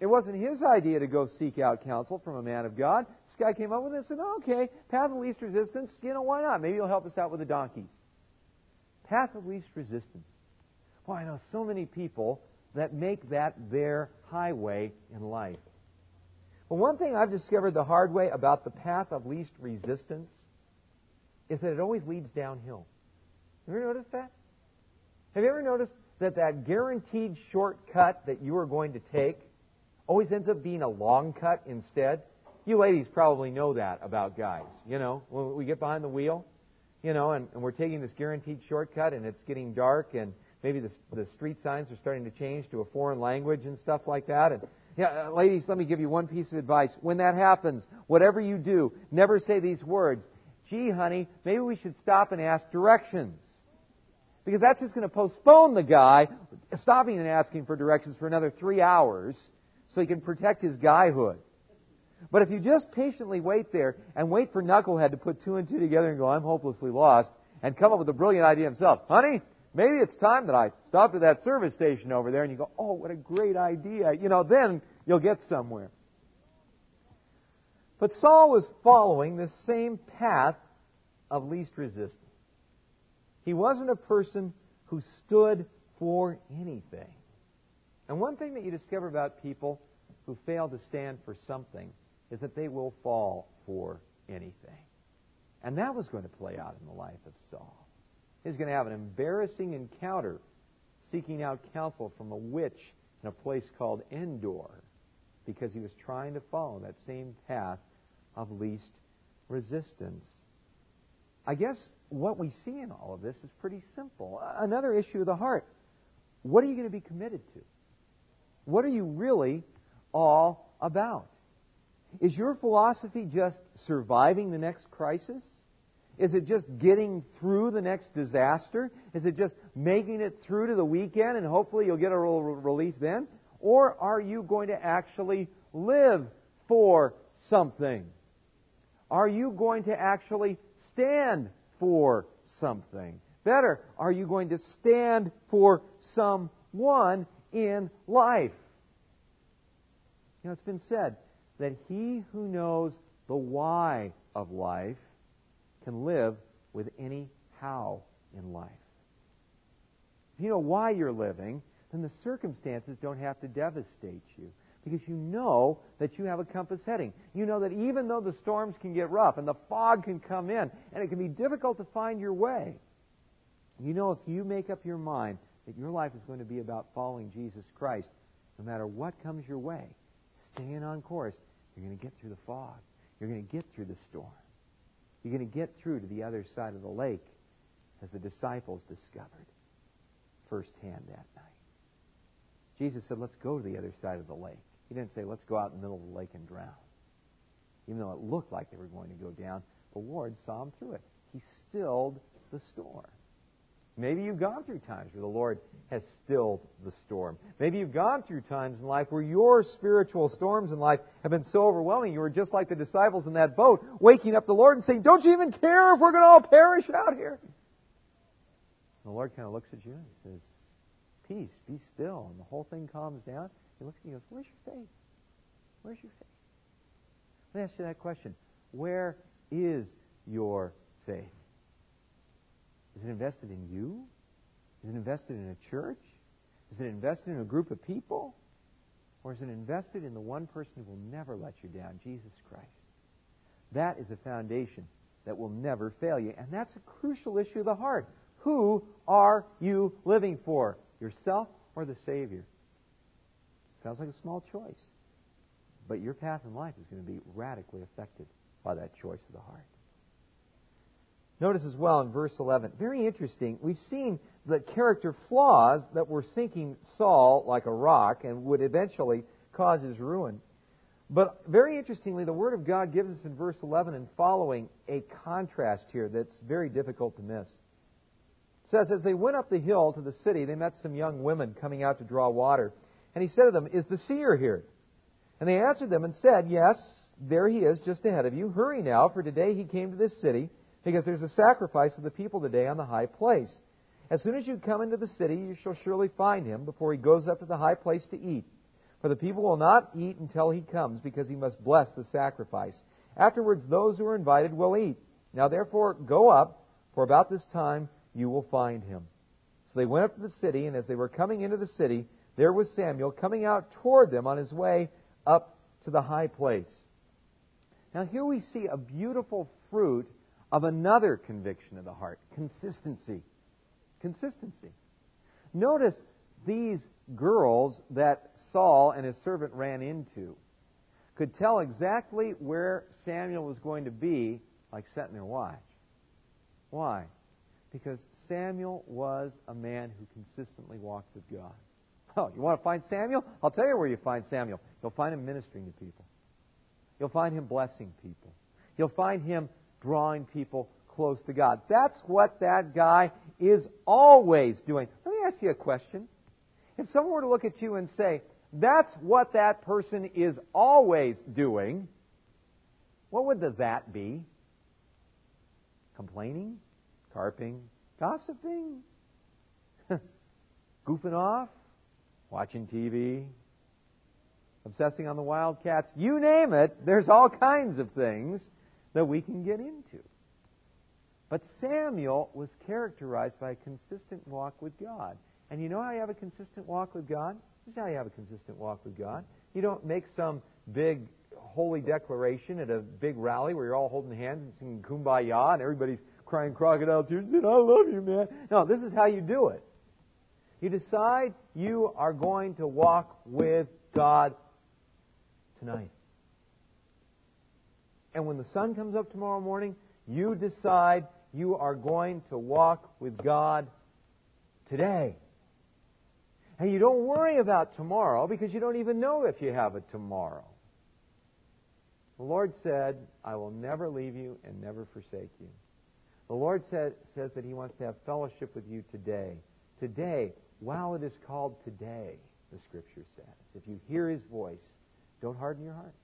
It wasn't his idea to go seek out counsel from a man of God. This guy came up with it and said, oh, okay, path of least resistance, you know, why not? Maybe he'll help us out with the donkeys. Path of least resistance. Well, I know so many people that make that their highway in life. Well, one thing I've discovered the hard way about the path of least resistance is that it always leads downhill. Have you ever noticed that? Have you ever noticed that that guaranteed shortcut that you are going to take always ends up being a long cut instead? You ladies probably know that about guys. You know, when we get behind the wheel, you know, and, and we're taking this guaranteed shortcut and it's getting dark and maybe the, the street signs are starting to change to a foreign language and stuff like that. And yeah, uh, ladies, let me give you one piece of advice. When that happens, whatever you do, never say these words. Gee, honey, maybe we should stop and ask directions. Because that's just going to postpone the guy stopping and asking for directions for another three hours so he can protect his guyhood. But if you just patiently wait there and wait for Knucklehead to put two and two together and go, I'm hopelessly lost, and come up with a brilliant idea himself, honey, maybe it's time that I stopped at that service station over there, and you go, oh, what a great idea. You know, then you'll get somewhere. But Saul was following the same path of least resistance. He wasn't a person who stood for anything. And one thing that you discover about people who fail to stand for something is that they will fall for anything. And that was going to play out in the life of Saul. He's going to have an embarrassing encounter seeking out counsel from a witch in a place called Endor because he was trying to follow that same path of least resistance. I guess what we see in all of this is pretty simple. Another issue of the heart. What are you going to be committed to? What are you really all about? Is your philosophy just surviving the next crisis? Is it just getting through the next disaster? Is it just making it through to the weekend and hopefully you'll get a little relief then? Or are you going to actually live for something? Are you going to actually stand for something? Better, are you going to stand for someone in life. You know, it's been said that he who knows the why of life can live with any how in life. If you know why you're living, then the circumstances don't have to devastate you because you know that you have a compass heading. You know that even though the storms can get rough and the fog can come in and it can be difficult to find your way, you know if you make up your mind that your life is going to be about following Jesus Christ, no matter what comes your way, staying on course, you're going to get through the fog. You're going to get through the storm. You're going to get through to the other side of the lake, as the disciples discovered firsthand that night. Jesus said, Let's go to the other side of the lake. He didn't say, Let's go out in the middle of the lake and drown. even though it looked like they were going to go down, the Lord saw them through it. He stilled the storm. Maybe you've gone through times where the Lord has stilled the storm. Maybe you've gone through times in life where your spiritual storms in life have been so overwhelming you were just like the disciples in that boat, waking up the Lord and saying, Don't you even care if we're going to all perish out here? The Lord kind of looks at you and says, Peace, be still. And the whole thing calms down. He looks at you and goes, Where's your faith? Where's your faith? Let me ask you that question. Where is your faith? Is it invested in you? Is it invested in a church? Is it invested in a group of people? Or is it invested in the one person who will never let you down, Jesus Christ? That is a foundation that will never fail you. And that's a crucial issue of the heart. Who are you living for? Yourself or the Savior? Sounds like a small choice. But your path in life is going to be radically affected by that choice of the heart. Notice as well in verse 11, very interesting, we've seen the character flaws that were sinking Saul like a rock and would eventually cause his ruin. But very interestingly, the Word of God gives us in verse 11 and following a contrast here that's very difficult to miss. It says, As they went up the hill to the city, they met some young women coming out to draw water. And he said to them, Is the seer here? And they answered them and said, Yes, there he is just ahead of you. Hurry now, for today he came to this city because there's a sacrifice of the people today on the high place. As soon as you come into the city, you shall surely find him before he goes up to the high place to eat. For the people will not eat until he comes, because he must bless the sacrifice. Afterwards, those who are invited will eat. Now therefore, go up, for about this time you will find him. So they went up to the city, and as they were coming into the city, there was Samuel coming out toward them on his way up to the high place. Now here we see a beautiful fruit of another conviction of the heart consistency. Consistency. Notice these girls that Saul and his servant ran into could tell exactly where Samuel was going to be, like setting their watch. Why? Because Samuel was a man who consistently walked with God. Oh, you want to find Samuel? I'll tell you where you find Samuel. You'll find him ministering to people. You'll find him blessing people. You'll find him drawing people close to God. That's what that guy is always doing. Let me ask you a question. If someone were to look at you and say, that's what that person is always doing, what would the that be? Complaining? Carping? Gossiping? Goofing off? Watching TV? Obsessing on the Wildcats? You name it, there's all kinds of things that we can get into. But Samuel was characterized by a consistent walk with God. And you know how you have a consistent walk with God? This is how you have a consistent walk with God. You don't make some big holy declaration at a big rally where you're all holding hands and singing kumbaya and everybody's crying crocodile tears and I love you, man. No, this is how you do it. You decide you are going to walk with God tonight. And when the sun comes up tomorrow morning, you decide you are going to walk with God today. And you don't worry about tomorrow because you don't even know if you have a tomorrow. The Lord said, I will never leave you and never forsake you. The Lord said, says that He wants to have fellowship with you today. Today, while it is called today, the Scripture says. If you hear His voice, don't harden your heart.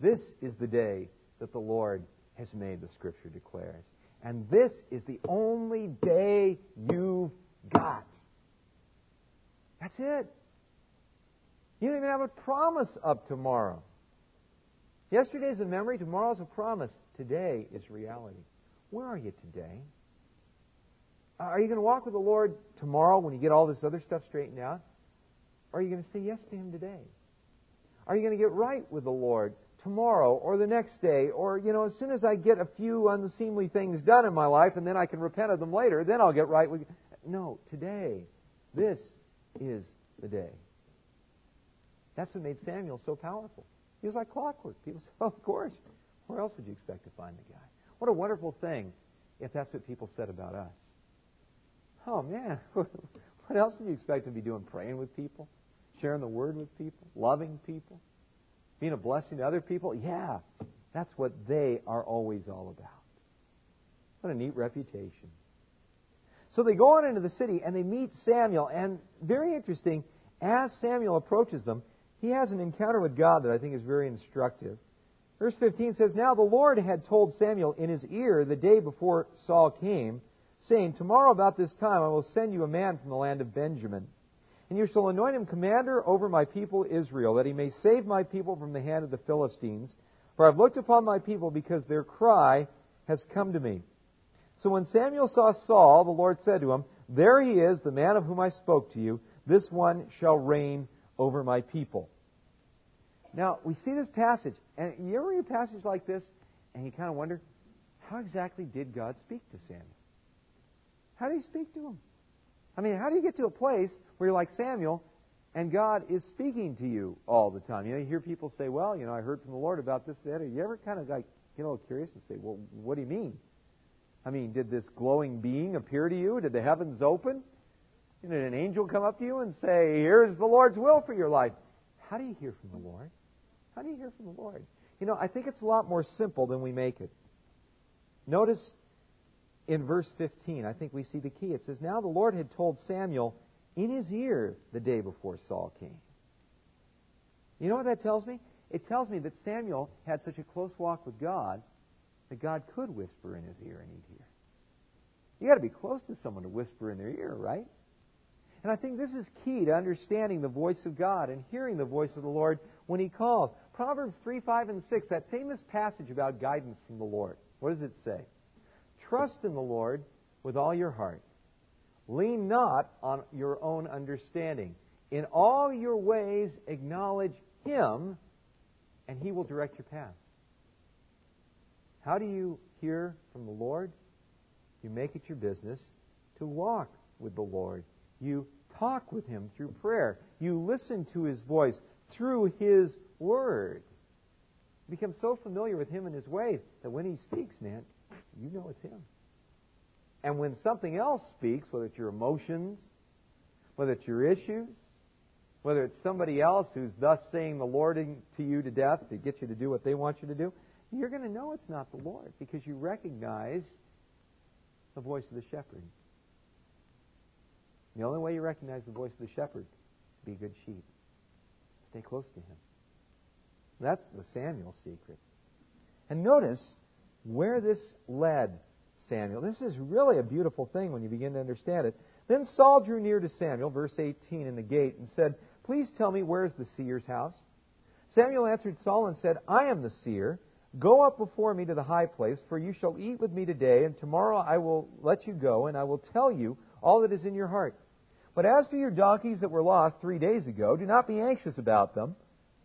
This is the day that the Lord has made, the Scripture declares. And this is the only day you've got. That's it. You don't even have a promise of tomorrow. Yesterday's a memory, tomorrow's a promise. Today is reality. Where are you today? Uh, are you going to walk with the Lord tomorrow when you get all this other stuff straightened out? Or are you going to say yes to Him today? Are you going to get right with the Lord tomorrow or the next day or, you know, as soon as I get a few unseemly things done in my life and then I can repent of them later, then I'll get right with you. No, today. This is the day. That's what made Samuel so powerful. He was like clockwork. People said, oh, of course. Where else would you expect to find the guy? What a wonderful thing if that's what people said about us. Oh, man. what else would you expect to be doing? Praying with people? Sharing the word with people? Loving people? Being a blessing to other people, yeah, that's what they are always all about. What a neat reputation. So they go on into the city and they meet Samuel, and very interesting, as Samuel approaches them, he has an encounter with God that I think is very instructive. Verse 15 says, Now the Lord had told Samuel in his ear the day before Saul came, saying, Tomorrow about this time I will send you a man from the land of Benjamin. And you shall anoint him commander over my people Israel, that he may save my people from the hand of the Philistines. For I've looked upon my people because their cry has come to me. So when Samuel saw Saul, the Lord said to him, There he is, the man of whom I spoke to you. This one shall reign over my people. Now, we see this passage, and you ever read a passage like this, and you kind of wonder, how exactly did God speak to Samuel? How did he speak to him? I mean, how do you get to a place where you're like Samuel and God is speaking to you all the time? You know, you hear people say, well, you know, I heard from the Lord about this, that. Or you ever kind of like, you know, curious and say, well, what do you mean? I mean, did this glowing being appear to you? Did the heavens open? Did an angel come up to you and say, here's the Lord's will for your life? How do you hear from the Lord? How do you hear from the Lord? You know, I think it's a lot more simple than we make it. Notice in verse 15, I think we see the key. It says, Now the Lord had told Samuel in his ear the day before Saul came. You know what that tells me? It tells me that Samuel had such a close walk with God that God could whisper in his ear and he'd hear. You got to be close to someone to whisper in their ear, right? And I think this is key to understanding the voice of God and hearing the voice of the Lord when he calls. Proverbs 3, 5, and 6, that famous passage about guidance from the Lord. What does it say? Trust in the Lord with all your heart. Lean not on your own understanding. In all your ways, acknowledge Him, and He will direct your path. How do you hear from the Lord? You make it your business to walk with the Lord. You talk with Him through prayer. You listen to His voice through His Word. You become so familiar with Him and His ways that when He speaks, man, you know it's Him. And when something else speaks, whether it's your emotions, whether it's your issues, whether it's somebody else who's thus saying the Lord to you to death to get you to do what they want you to do, you're going to know it's not the Lord because you recognize the voice of the shepherd. The only way you recognize the voice of the shepherd is to be a good sheep. Stay close to him. That's the Samuel secret. And notice where this led Samuel. This is really a beautiful thing when you begin to understand it. Then Saul drew near to Samuel, verse 18, in the gate, and said, Please tell me, where is the seer's house? Samuel answered Saul and said, I am the seer. Go up before me to the high place, for you shall eat with me today, and tomorrow I will let you go, and I will tell you all that is in your heart. But as for your donkeys that were lost three days ago, do not be anxious about them,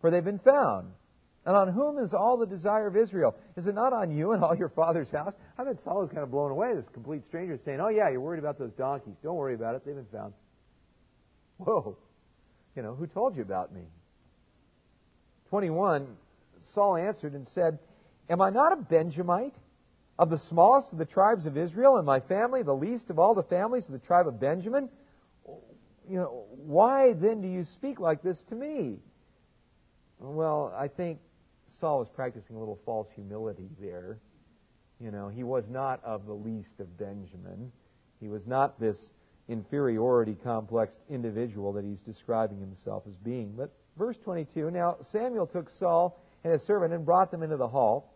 for they've been found. And on whom is all the desire of Israel? Is it not on you and all your father's house? I bet Saul was kind of blown away. This complete stranger saying, Oh, yeah, you're worried about those donkeys. Don't worry about it. They've been found. Whoa. You know, who told you about me? 21, Saul answered and said, Am I not a Benjamite? Of the smallest of the tribes of Israel, and my family the least of all the families of the tribe of Benjamin? You know, why then do you speak like this to me? Well, I think Saul was practicing a little false humility there. You know, he was not of the least of Benjamin. He was not this inferiority complex individual that he's describing himself as being. But verse 22 Now Samuel took Saul and his servant and brought them into the hall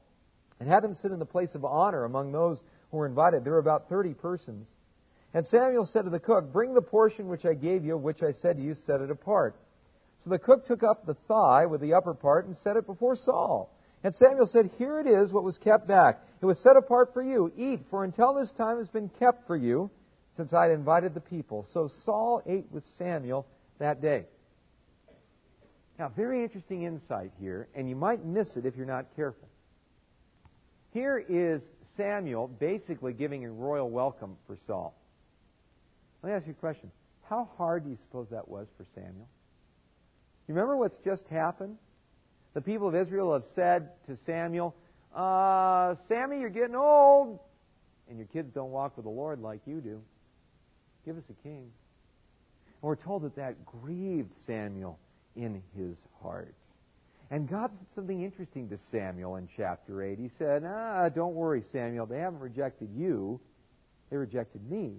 and had them sit in the place of honor among those who were invited. There were about 30 persons. And Samuel said to the cook, Bring the portion which I gave you, which I said to you, set it apart. So the cook took up the thigh with the upper part and set it before Saul. And Samuel said, Here it is, what was kept back. It was set apart for you. Eat, for until this time has been kept for you, since I had invited the people. So Saul ate with Samuel that day. Now, very interesting insight here, and you might miss it if you're not careful. Here is Samuel basically giving a royal welcome for Saul. Let me ask you a question. How hard do you suppose that was for Samuel? You remember what's just happened? The people of Israel have said to Samuel, uh, Sammy, you're getting old, and your kids don't walk with the Lord like you do. Give us a king. And we're told that that grieved Samuel in his heart. And God said something interesting to Samuel in chapter 8. He said, Ah, don't worry, Samuel. They haven't rejected you, they rejected me.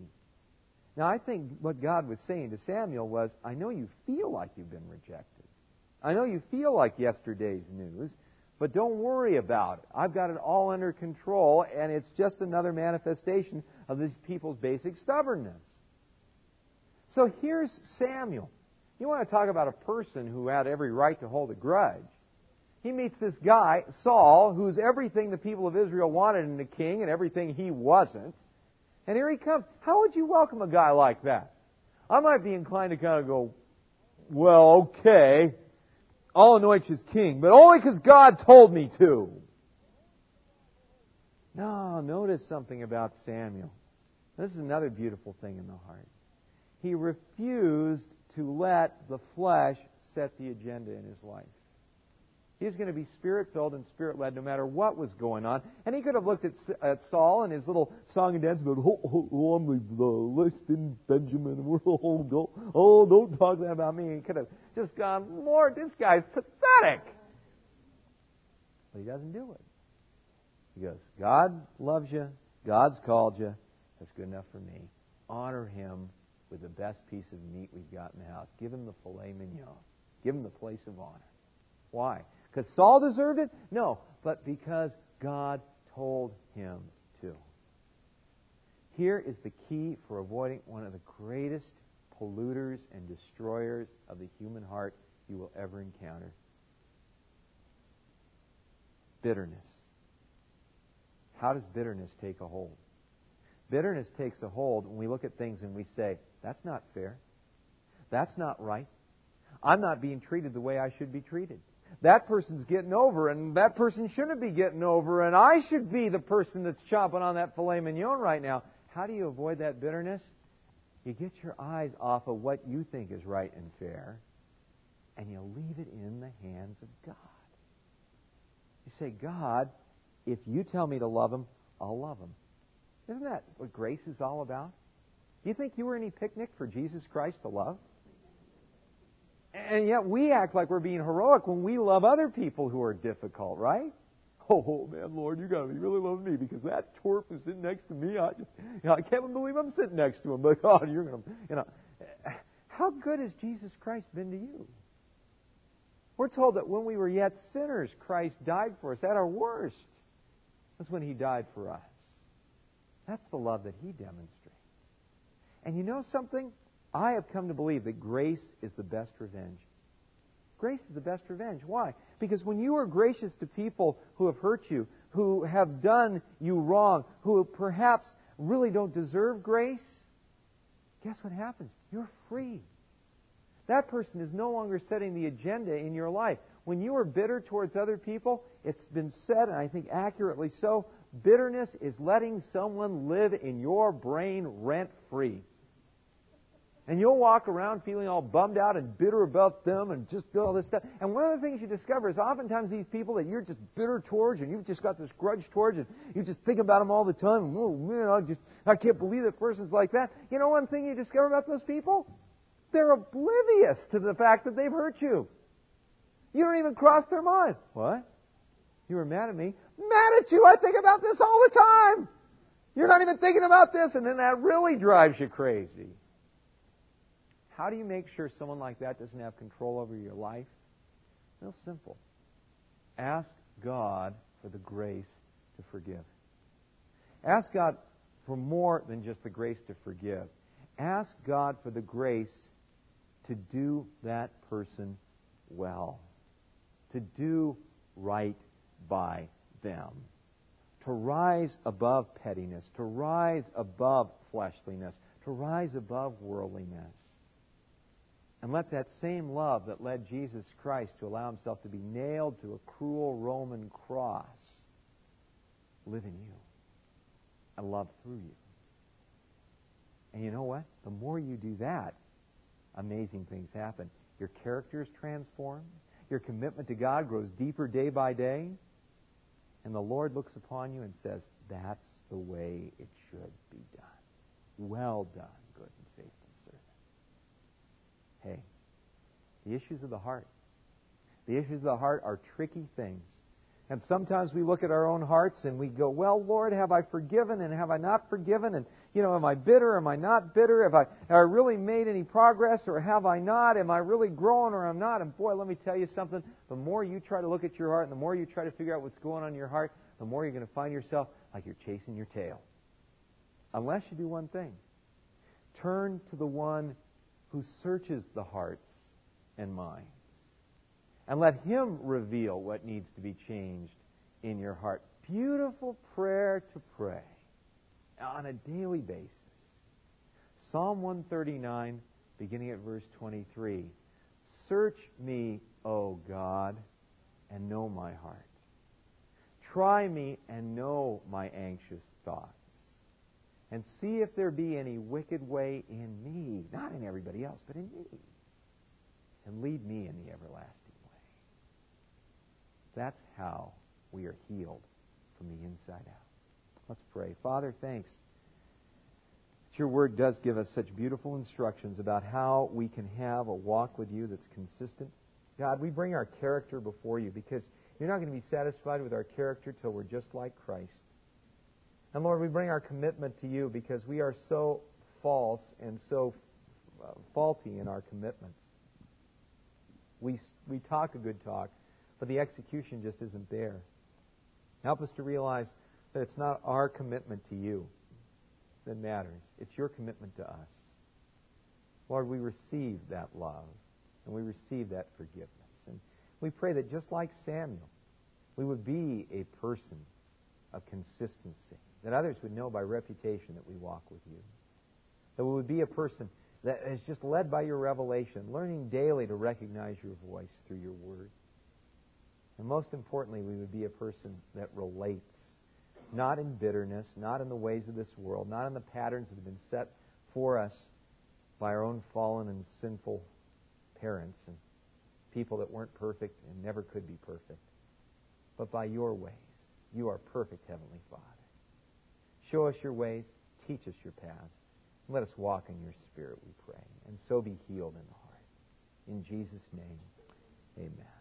Now, I think what God was saying to Samuel was, I know you feel like you've been rejected. I know you feel like yesterday's news, but don't worry about it. I've got it all under control, and it's just another manifestation of these people's basic stubbornness. So here's Samuel. You want to talk about a person who had every right to hold a grudge. He meets this guy, Saul, who's everything the people of Israel wanted in a king and everything he wasn't. And here he comes. How would you welcome a guy like that? I might be inclined to kind of go, well, okay, I'll anoint as king, but only because God told me to. No, notice something about Samuel. This is another beautiful thing in the heart. He refused to let the flesh set the agenda in his life. He was going to be spirit filled and spirit led no matter what was going on. And he could have looked at, at Saul and his little song and dance about, oh, oh, oh I'm the list in Benjamin. Oh, don't, oh, don't talk that about me. He could have just gone, Lord, this guy's pathetic. But he doesn't do it. He goes, God loves you. God's called you. That's good enough for me. Honor him with the best piece of meat we've got in the house. Give him the filet mignon. Give him the place of honor. Why? Because Saul deserved it? No, but because God told him to. Here is the key for avoiding one of the greatest polluters and destroyers of the human heart you will ever encounter bitterness. How does bitterness take a hold? Bitterness takes a hold when we look at things and we say, that's not fair. That's not right. I'm not being treated the way I should be treated that person's getting over, and that person shouldn't be getting over, and I should be the person that's chomping on that filet mignon right now. How do you avoid that bitterness? You get your eyes off of what you think is right and fair, and you leave it in the hands of God. You say, God, if you tell me to love him, I'll love him. Isn't that what grace is all about? Do you think you were any picnic for Jesus Christ to love? And yet we act like we're being heroic when we love other people who are difficult, right? Oh man, Lord, you got to be really loving me because that twerp is sitting next to me. I just, you know, I can't even believe I'm sitting next to him. But God, you're gonna, you know, how good has Jesus Christ been to you? We're told that when we were yet sinners, Christ died for us. At our worst, that's when He died for us. That's the love that He demonstrates. And you know something? I have come to believe that grace is the best revenge. Grace is the best revenge. Why? Because when you are gracious to people who have hurt you, who have done you wrong, who perhaps really don't deserve grace, guess what happens? You're free. That person is no longer setting the agenda in your life. When you are bitter towards other people, it's been said, and I think accurately so, bitterness is letting someone live in your brain rent free. And you'll walk around feeling all bummed out and bitter about them and just all this stuff. And one of the things you discover is oftentimes these people that you're just bitter towards and you've just got this grudge towards and you just think about them all the time. Oh man, I just I can't believe that person's like that. You know one thing you discover about those people? They're oblivious to the fact that they've hurt you. You don't even cross their mind. What? You were mad at me? Mad at you? I think about this all the time. You're not even thinking about this, and then that really drives you crazy. How do you make sure someone like that doesn't have control over your life? Real simple. Ask God for the grace to forgive. Ask God for more than just the grace to forgive. Ask God for the grace to do that person well, to do right by them, to rise above pettiness, to rise above fleshliness, to rise above worldliness. And let that same love that led Jesus Christ to allow himself to be nailed to a cruel Roman cross live in you and love through you. And you know what? The more you do that, amazing things happen. Your character is transformed. Your commitment to God grows deeper day by day. And the Lord looks upon you and says, That's the way it should be done. Well done, The issues of the heart, The issues of the heart are tricky things. And sometimes we look at our own hearts and we go, well, Lord, have I forgiven and have I not forgiven? And, you know, am I bitter? Am I not bitter? Have I, have I really made any progress or have I not? Am I really growing or am I not? And boy, let me tell you something. The more you try to look at your heart and the more you try to figure out what's going on in your heart, the more you're going to find yourself like you're chasing your tail. Unless you do one thing. Turn to the one who searches the hearts and minds and let Him reveal what needs to be changed in your heart. Beautiful prayer to pray on a daily basis. Psalm 139, beginning at verse 23. Search me, O God, and know my heart. Try me and know my anxious thoughts. And see if there be any wicked way in me, not in everybody else, but in me. And lead me in the everlasting way. that's how we are healed from the inside out. Let's pray. Father, thanks that your word does give us such beautiful instructions about how we can have a walk with you that's consistent. God, we bring our character before you because you're not going to be satisfied with our character till we're just like Christ. And Lord, we bring our commitment to you because we are so false and so uh, faulty in our commitments. We, we talk a good talk, but the execution just isn't there. Help us to realize that it's not our commitment to you that matters, it's your commitment to us. Lord, we receive that love and we receive that forgiveness. And we pray that just like Samuel, we would be a person of consistency, that others would know by reputation that we walk with you. That we would be a person that is just led by your revelation, learning daily to recognize your voice through your word. And most importantly, we would be a person that relates, not in bitterness, not in the ways of this world, not in the patterns that have been set for us by our own fallen and sinful parents and people that weren't perfect and never could be perfect, but by your ways. You are perfect, Heavenly Father. Show us your ways, teach us your paths, and let us walk in your Spirit, we pray, and so be healed in the heart. In Jesus' name, amen.